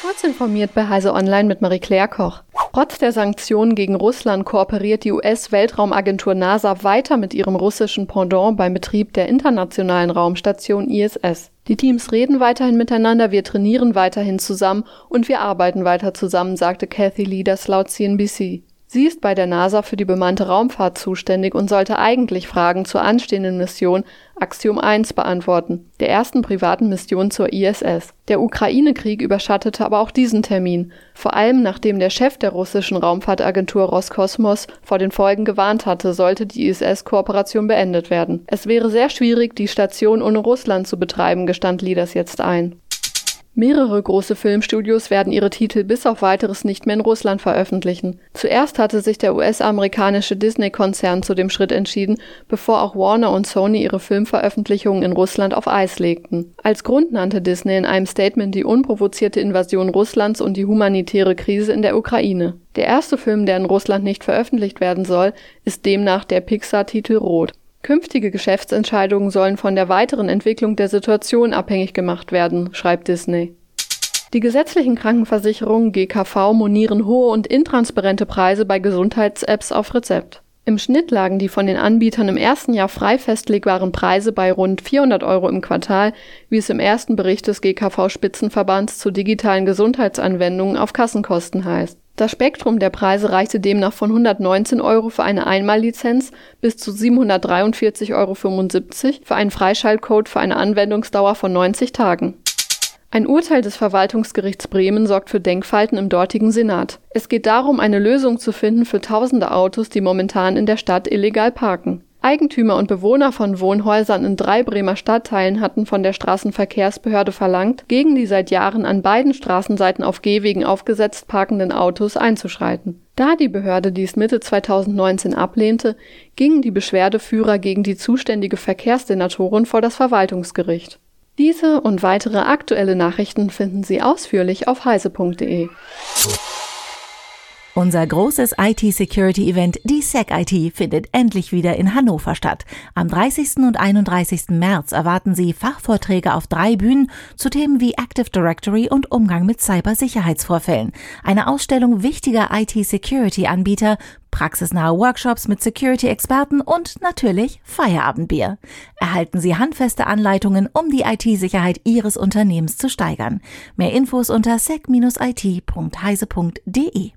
Kurz informiert bei Heise Online mit Marie-Claire Koch. Trotz der Sanktionen gegen Russland kooperiert die US-Weltraumagentur NASA weiter mit ihrem russischen Pendant beim Betrieb der internationalen Raumstation ISS. Die Teams reden weiterhin miteinander, wir trainieren weiterhin zusammen und wir arbeiten weiter zusammen, sagte Kathy Leaders laut CNBC. Sie ist bei der NASA für die bemannte Raumfahrt zuständig und sollte eigentlich Fragen zur anstehenden Mission Axiom 1 beantworten, der ersten privaten Mission zur ISS. Der Ukraine-Krieg überschattete aber auch diesen Termin, vor allem nachdem der Chef der russischen Raumfahrtagentur Roskosmos vor den Folgen gewarnt hatte, sollte die ISS-Kooperation beendet werden. Es wäre sehr schwierig, die Station ohne Russland zu betreiben, gestand Lieders jetzt ein. Mehrere große Filmstudios werden ihre Titel bis auf weiteres nicht mehr in Russland veröffentlichen. Zuerst hatte sich der US-amerikanische Disney-Konzern zu dem Schritt entschieden, bevor auch Warner und Sony ihre Filmveröffentlichungen in Russland auf Eis legten. Als Grund nannte Disney in einem Statement die unprovozierte Invasion Russlands und die humanitäre Krise in der Ukraine. Der erste Film, der in Russland nicht veröffentlicht werden soll, ist demnach der Pixar-Titel Rot. Künftige Geschäftsentscheidungen sollen von der weiteren Entwicklung der Situation abhängig gemacht werden, schreibt Disney. Die gesetzlichen Krankenversicherungen GKV monieren hohe und intransparente Preise bei Gesundheits-Apps auf Rezept. Im Schnitt lagen die von den Anbietern im ersten Jahr frei festlegbaren Preise bei rund 400 Euro im Quartal, wie es im ersten Bericht des GKV-Spitzenverbands zu digitalen Gesundheitsanwendungen auf Kassenkosten heißt. Das Spektrum der Preise reichte demnach von 119 Euro für eine Einmallizenz bis zu 743,75 Euro für einen Freischaltcode für eine Anwendungsdauer von 90 Tagen. Ein Urteil des Verwaltungsgerichts Bremen sorgt für Denkfalten im dortigen Senat. Es geht darum, eine Lösung zu finden für tausende Autos, die momentan in der Stadt illegal parken. Eigentümer und Bewohner von Wohnhäusern in drei Bremer Stadtteilen hatten von der Straßenverkehrsbehörde verlangt, gegen die seit Jahren an beiden Straßenseiten auf Gehwegen aufgesetzt parkenden Autos einzuschreiten. Da die Behörde dies Mitte 2019 ablehnte, gingen die Beschwerdeführer gegen die zuständige Verkehrssenatorin vor das Verwaltungsgericht. Diese und weitere aktuelle Nachrichten finden Sie ausführlich auf heise.de. Unser großes IT-Security-Event, die SecIT, findet endlich wieder in Hannover statt. Am 30. und 31. März erwarten Sie Fachvorträge auf drei Bühnen zu Themen wie Active Directory und Umgang mit Cybersicherheitsvorfällen. Eine Ausstellung wichtiger IT-Security-Anbieter, praxisnahe Workshops mit Security-Experten und natürlich Feierabendbier. Erhalten Sie handfeste Anleitungen, um die IT-Sicherheit Ihres Unternehmens zu steigern. Mehr Infos unter sec-it.heise.de.